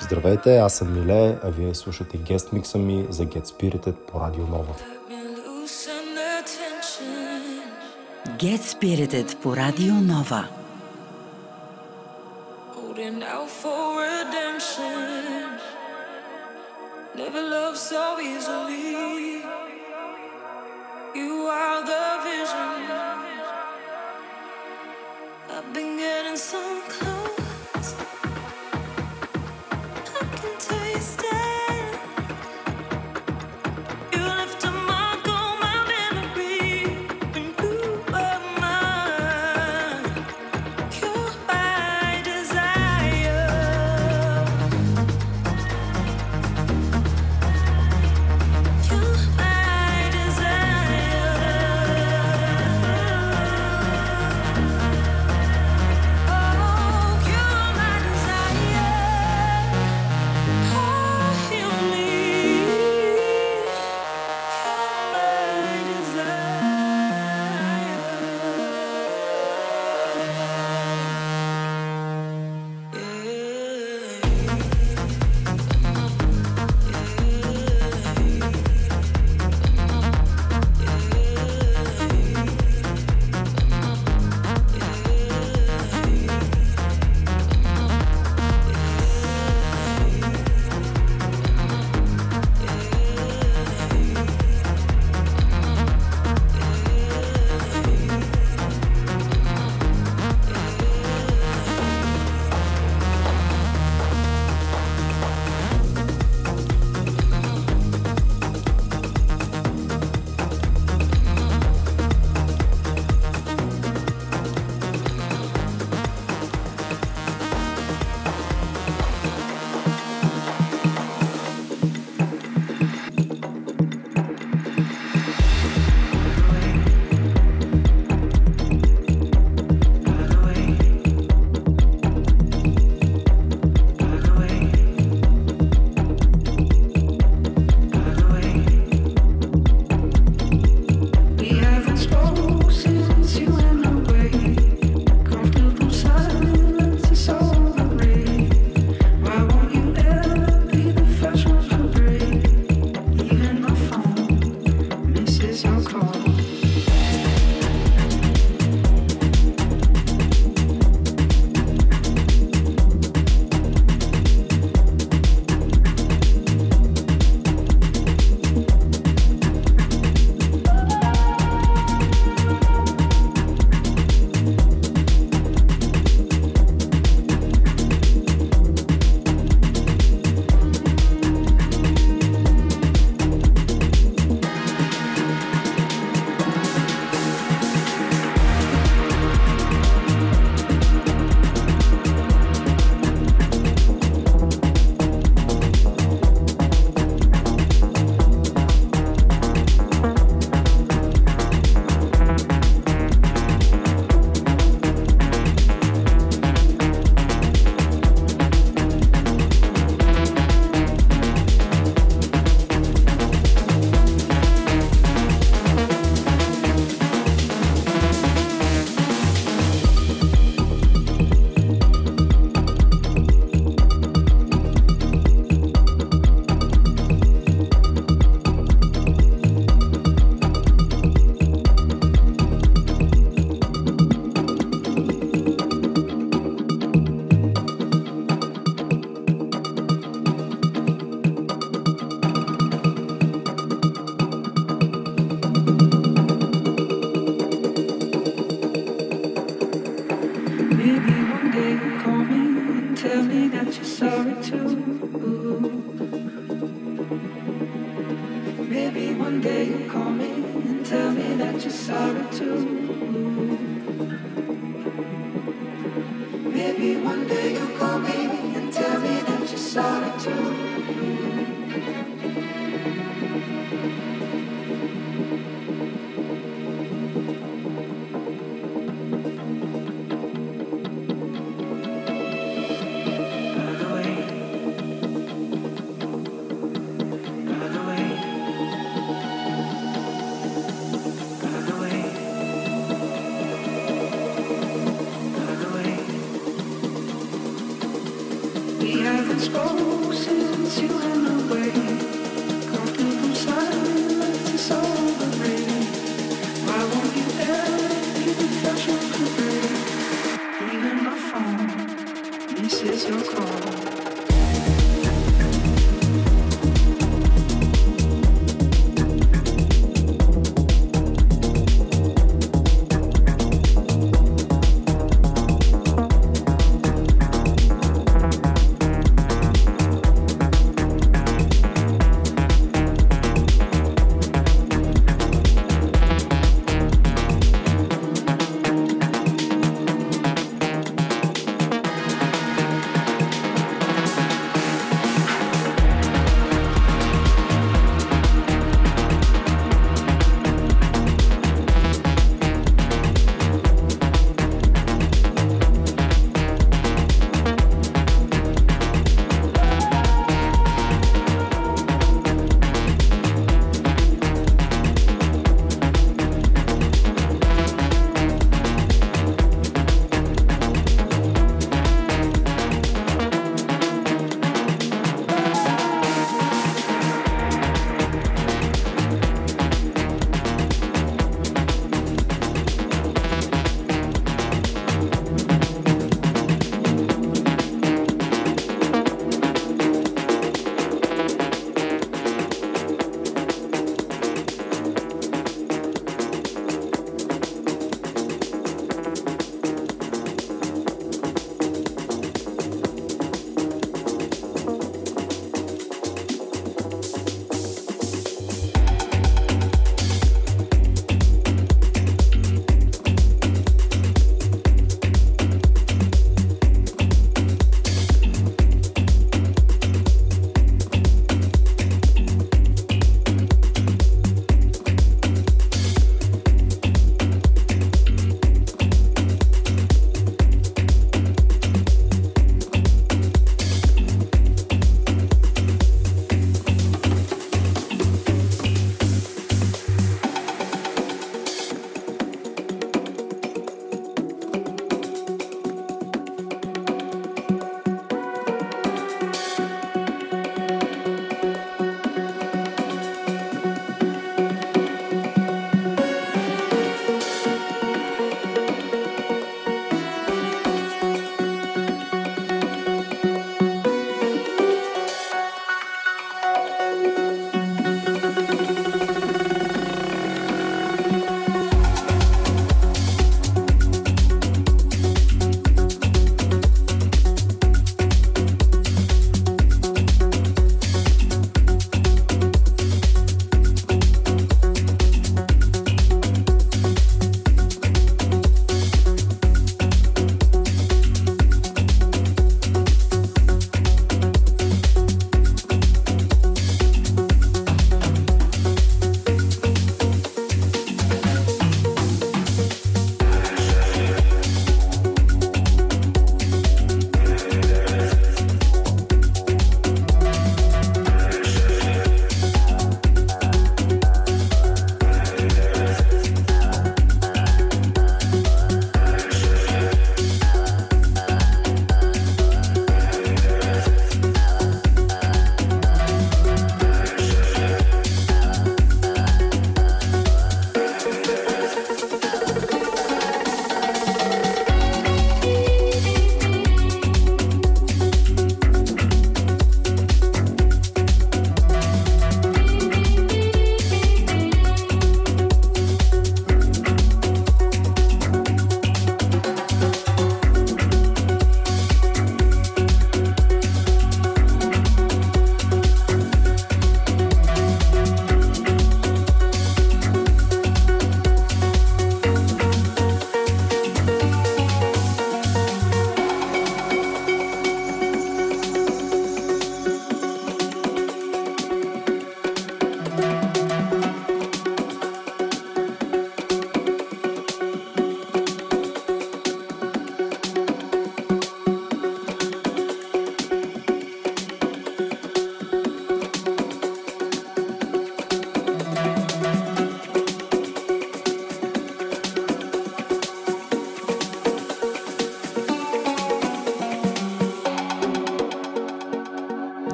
Здравейте, аз съм Миле, а вие слушате гест микса ми за Get Spirited по Радио Нова. Get Spirited по Радио Нова. Never love so easily. You are the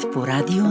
Spirited по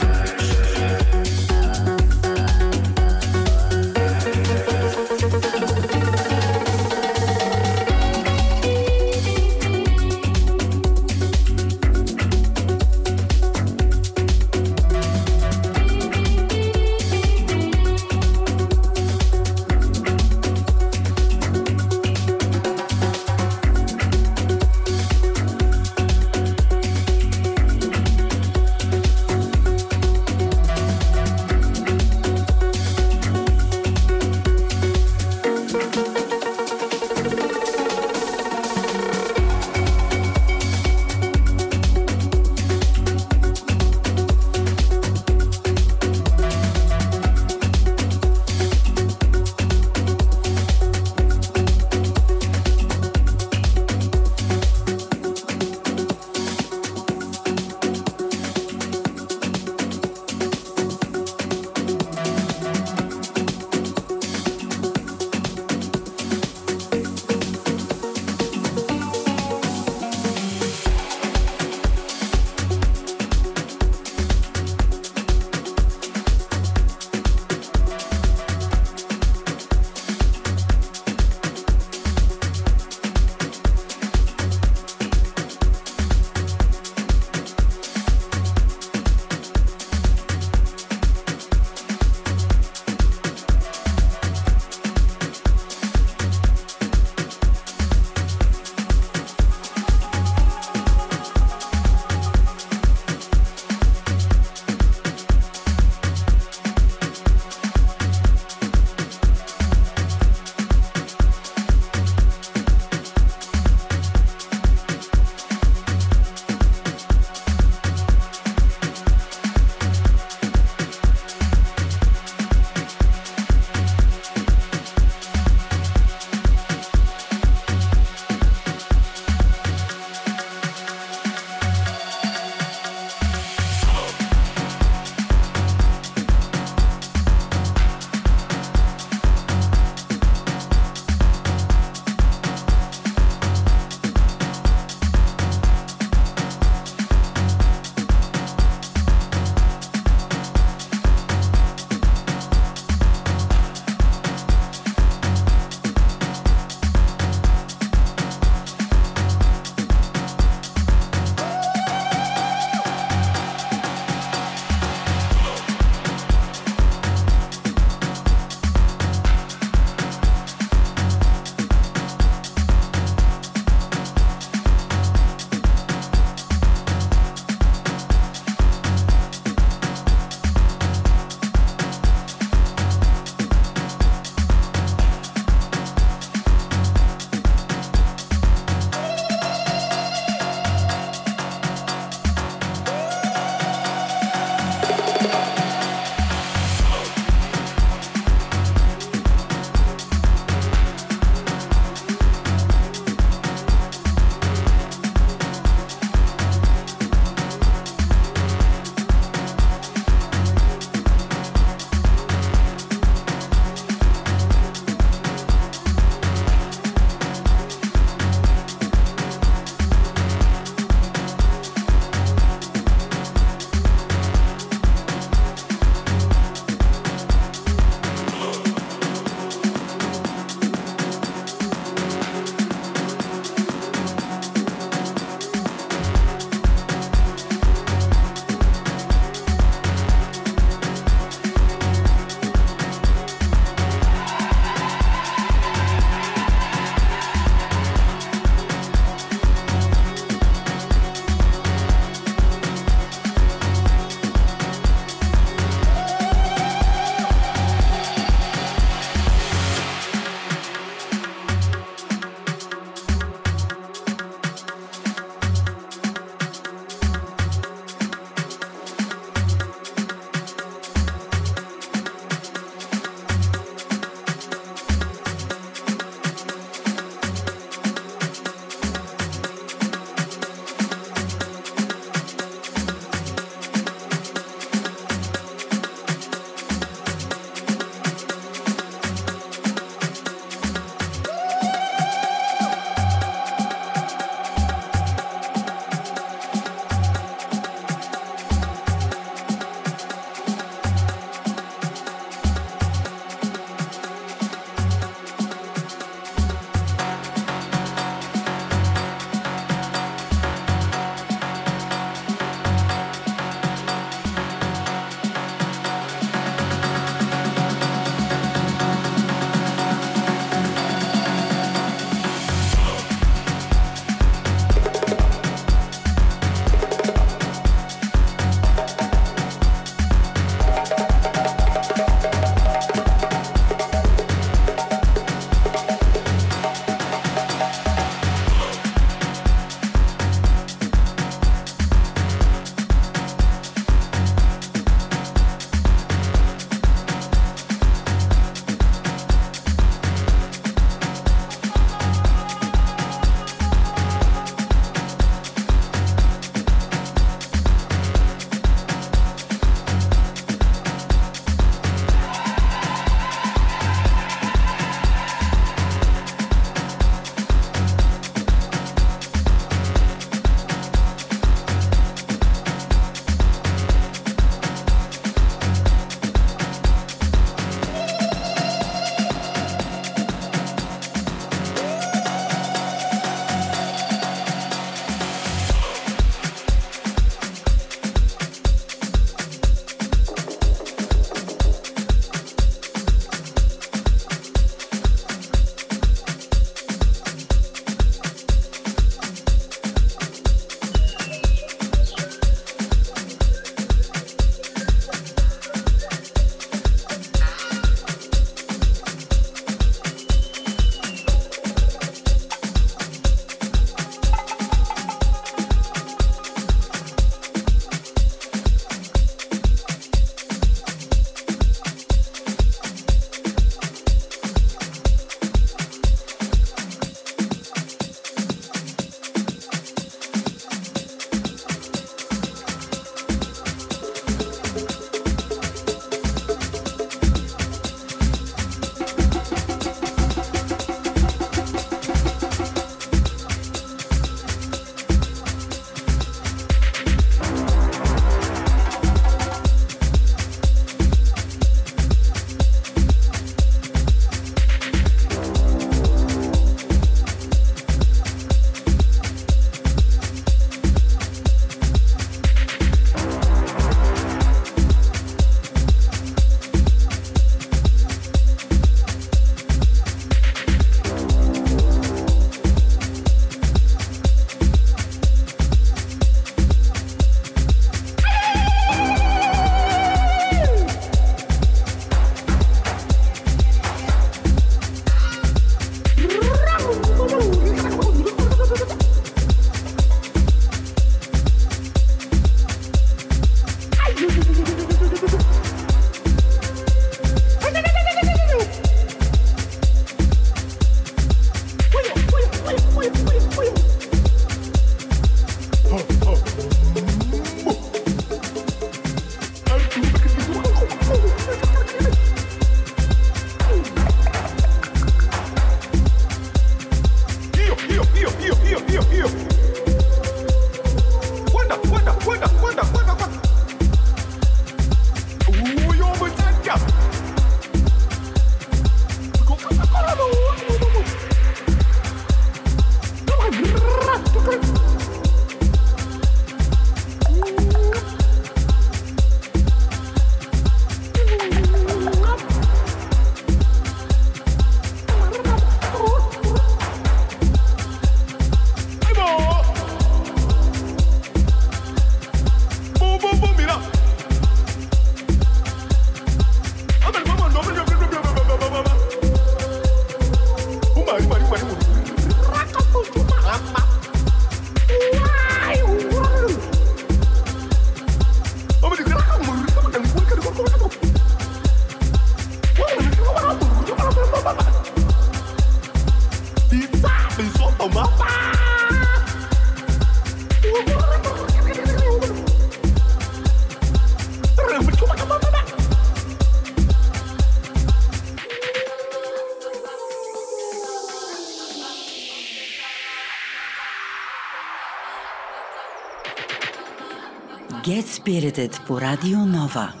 Get Spirited по Радио Нова.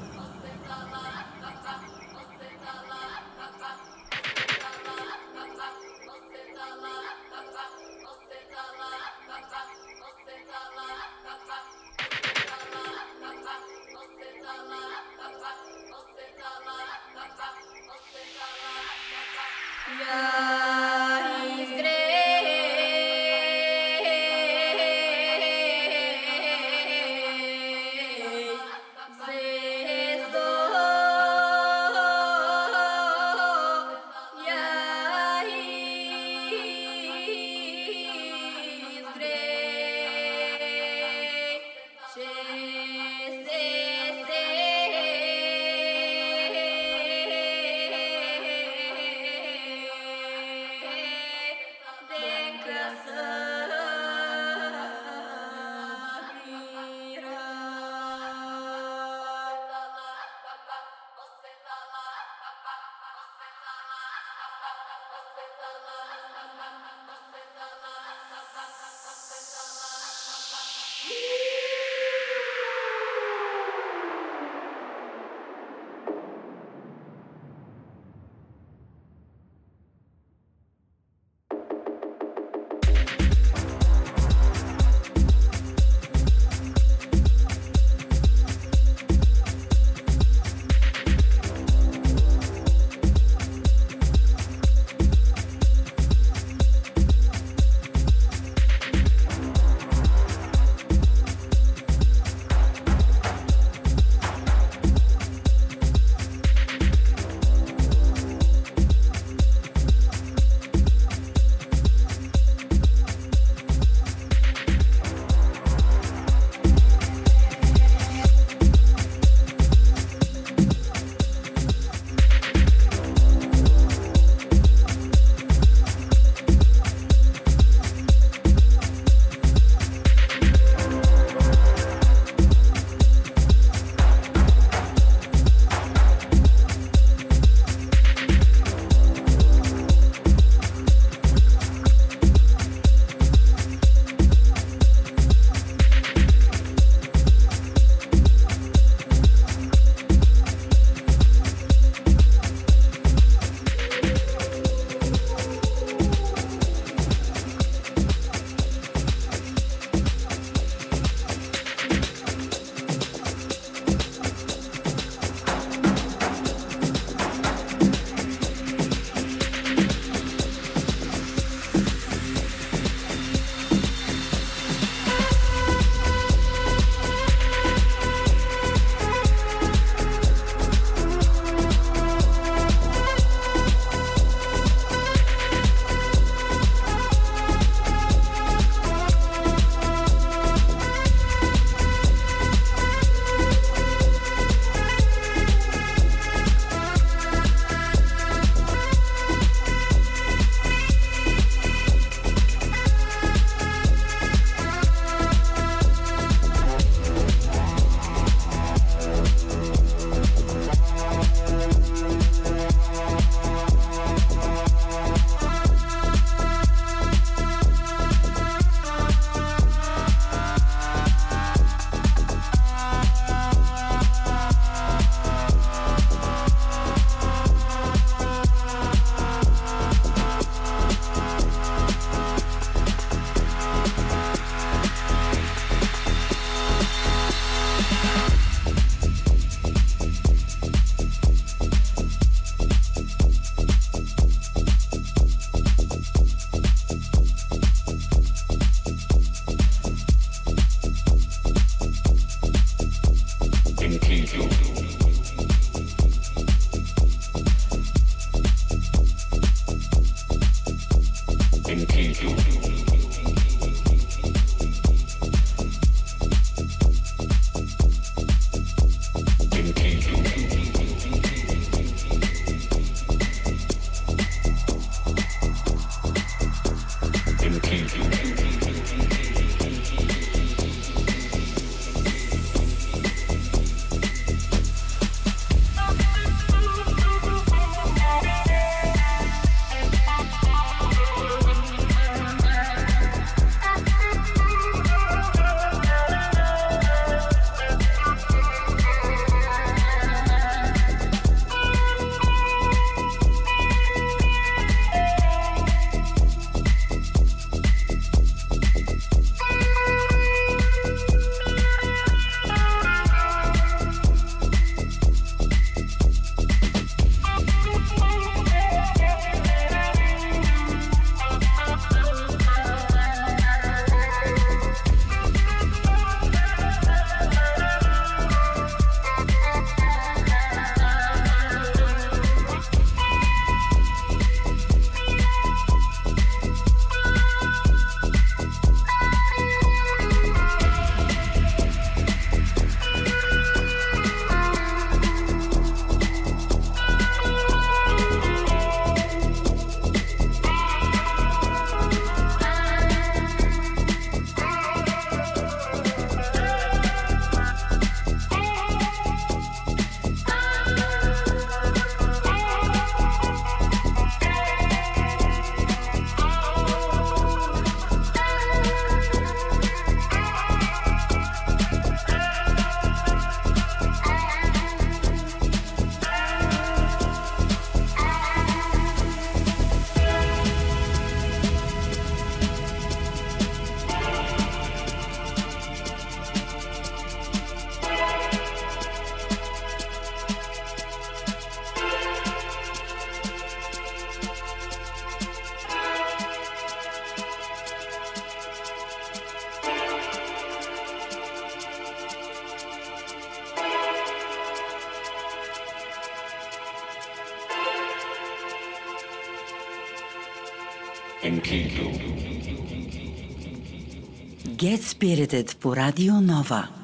Spirited по Радио Нова.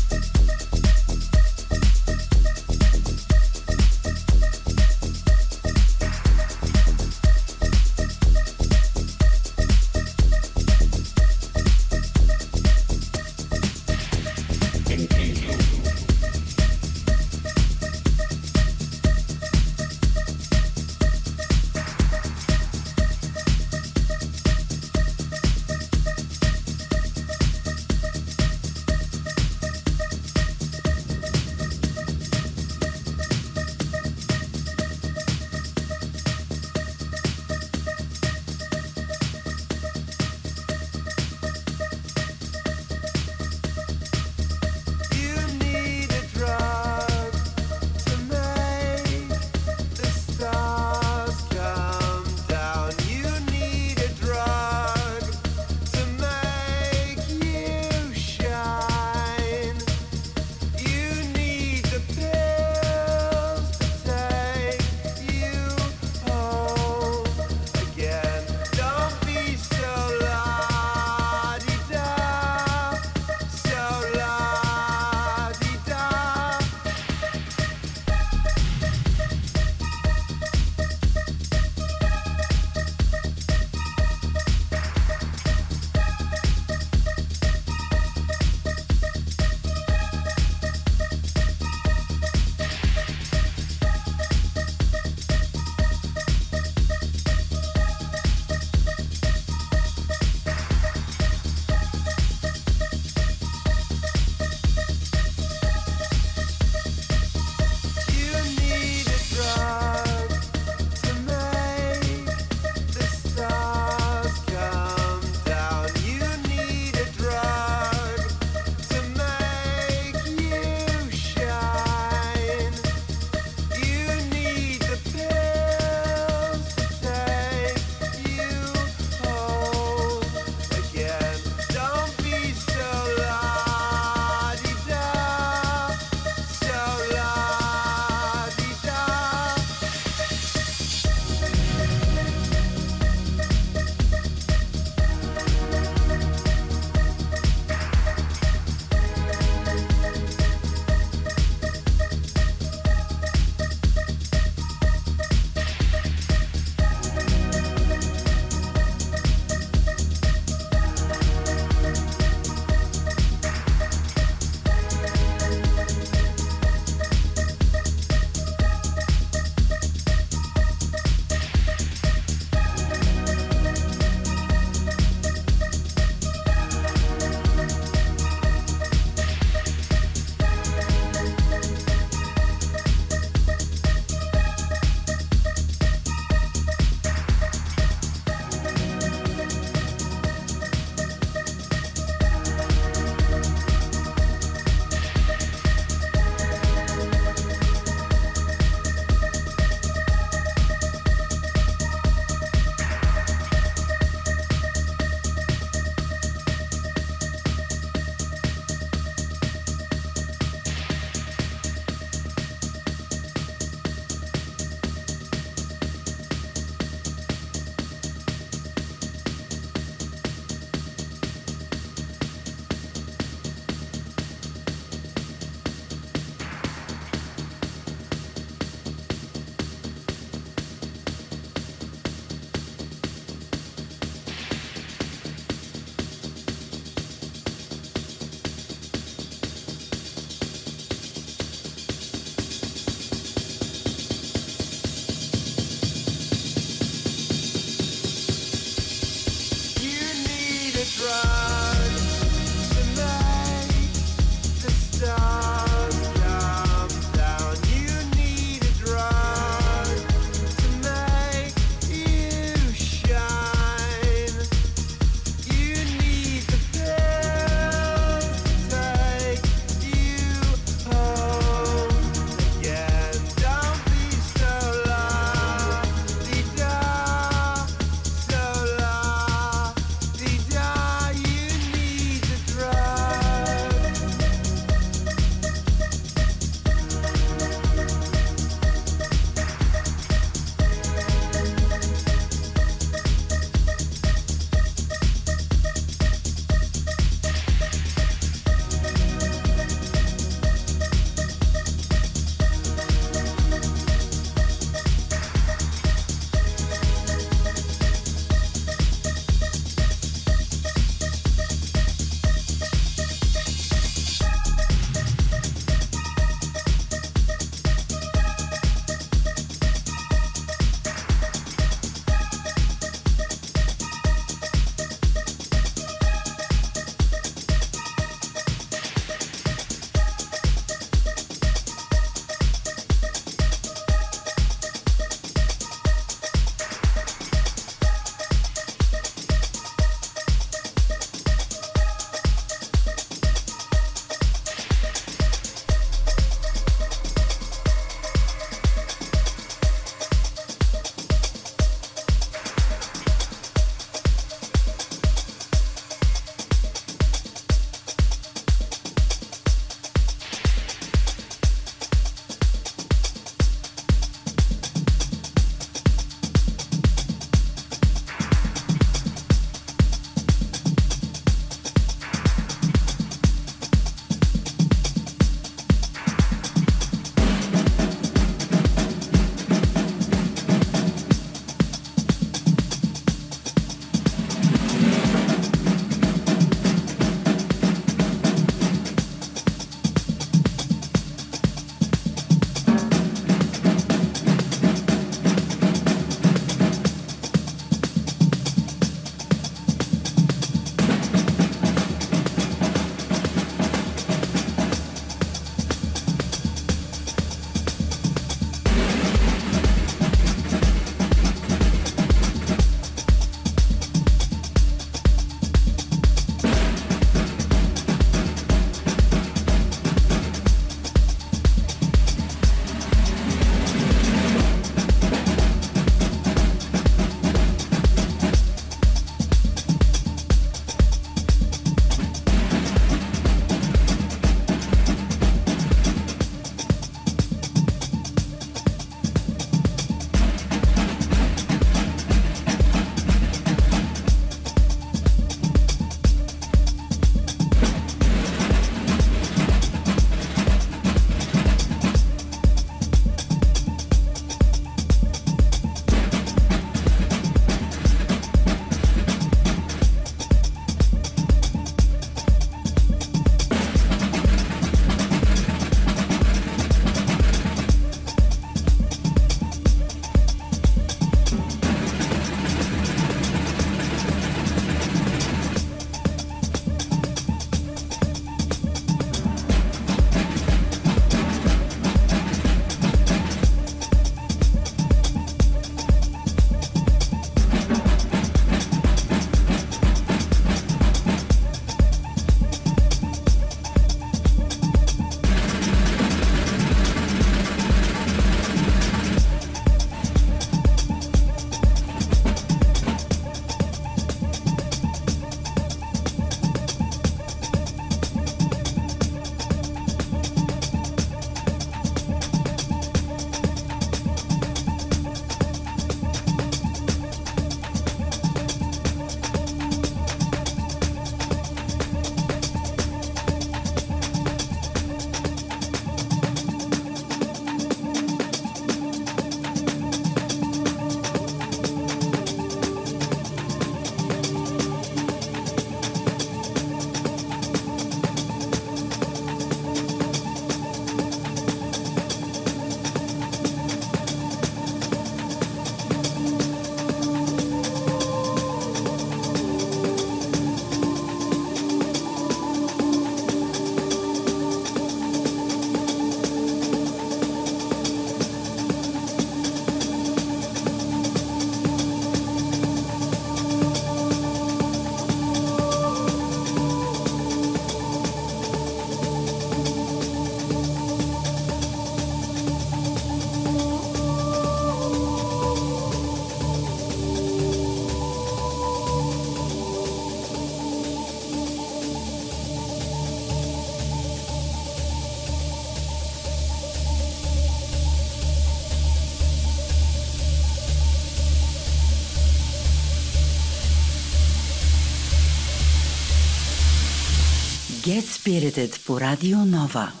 Get Spirited по Радио Нова.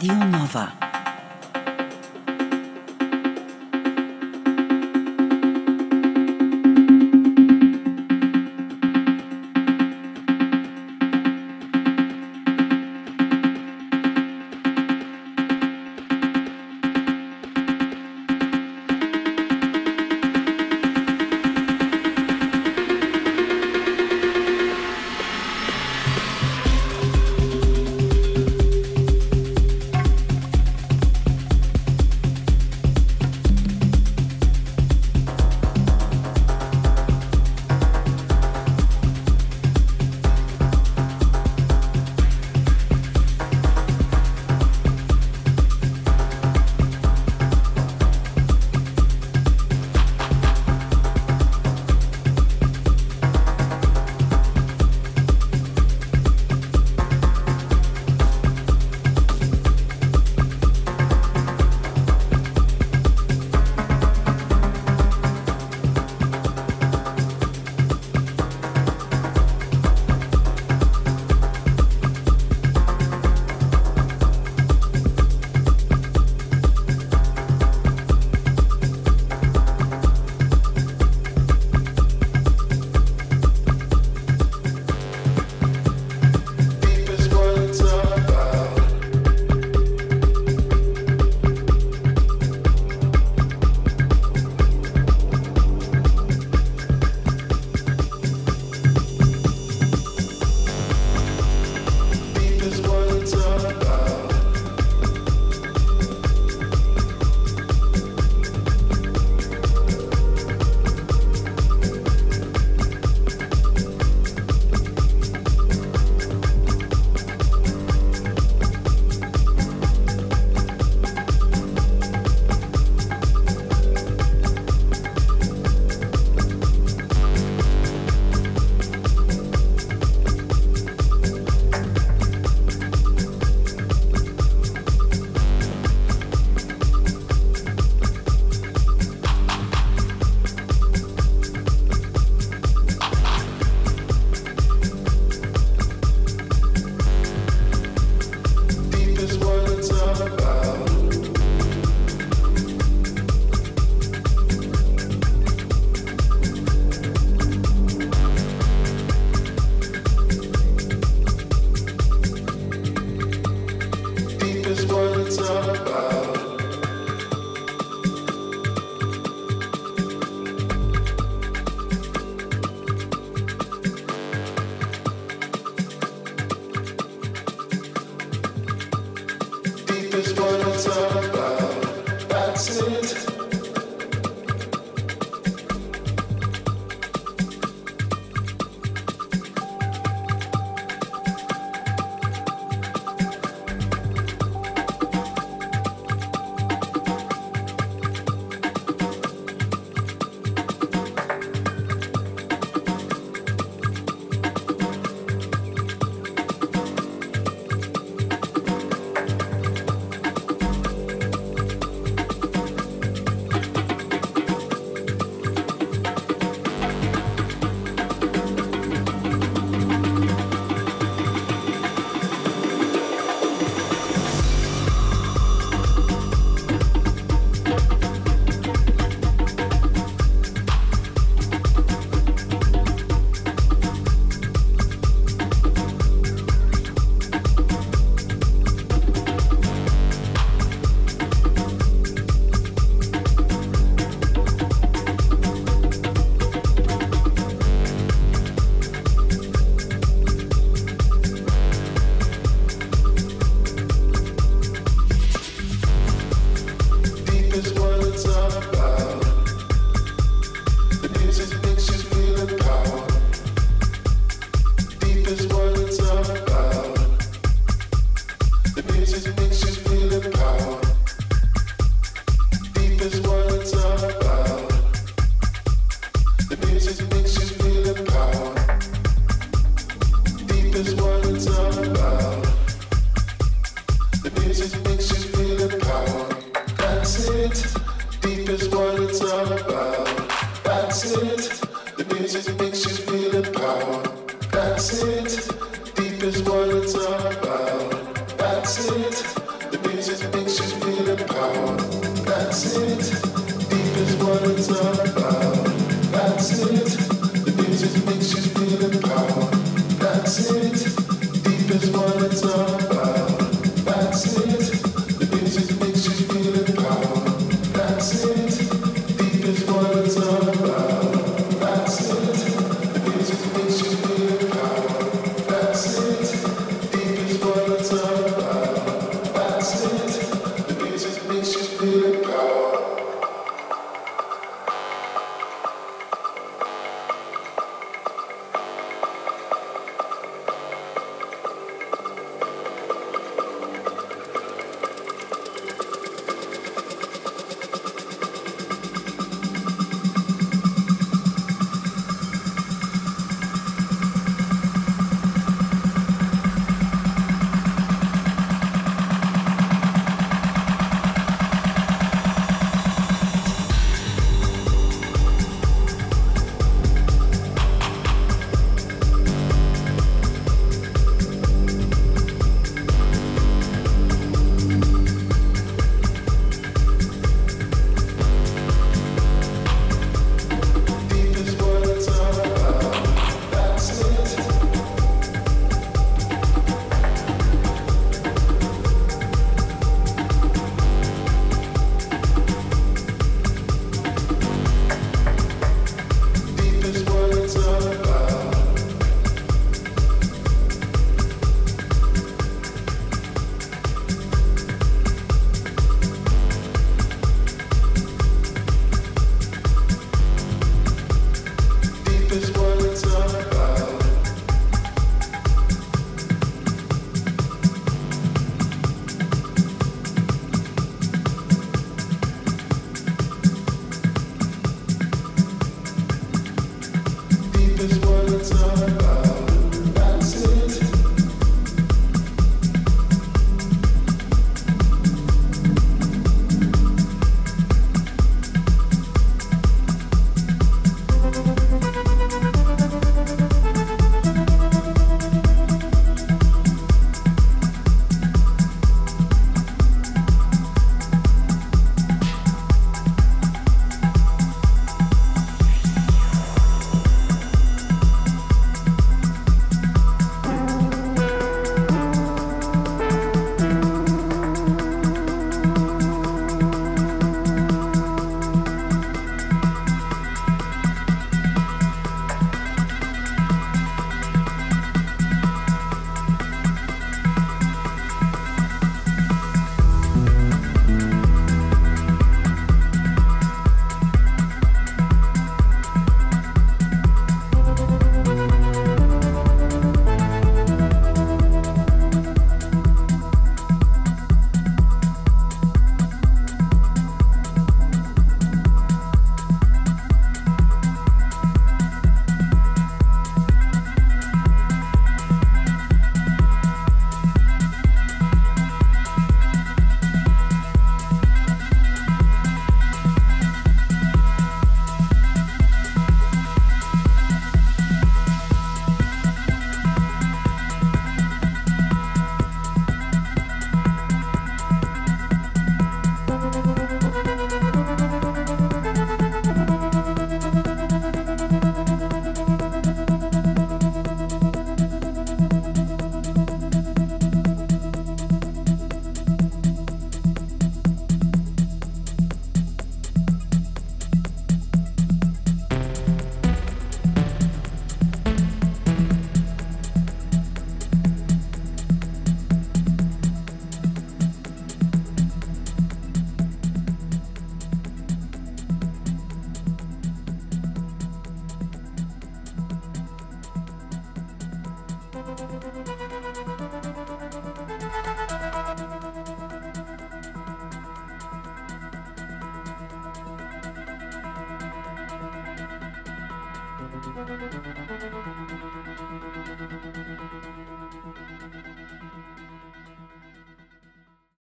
Spirited по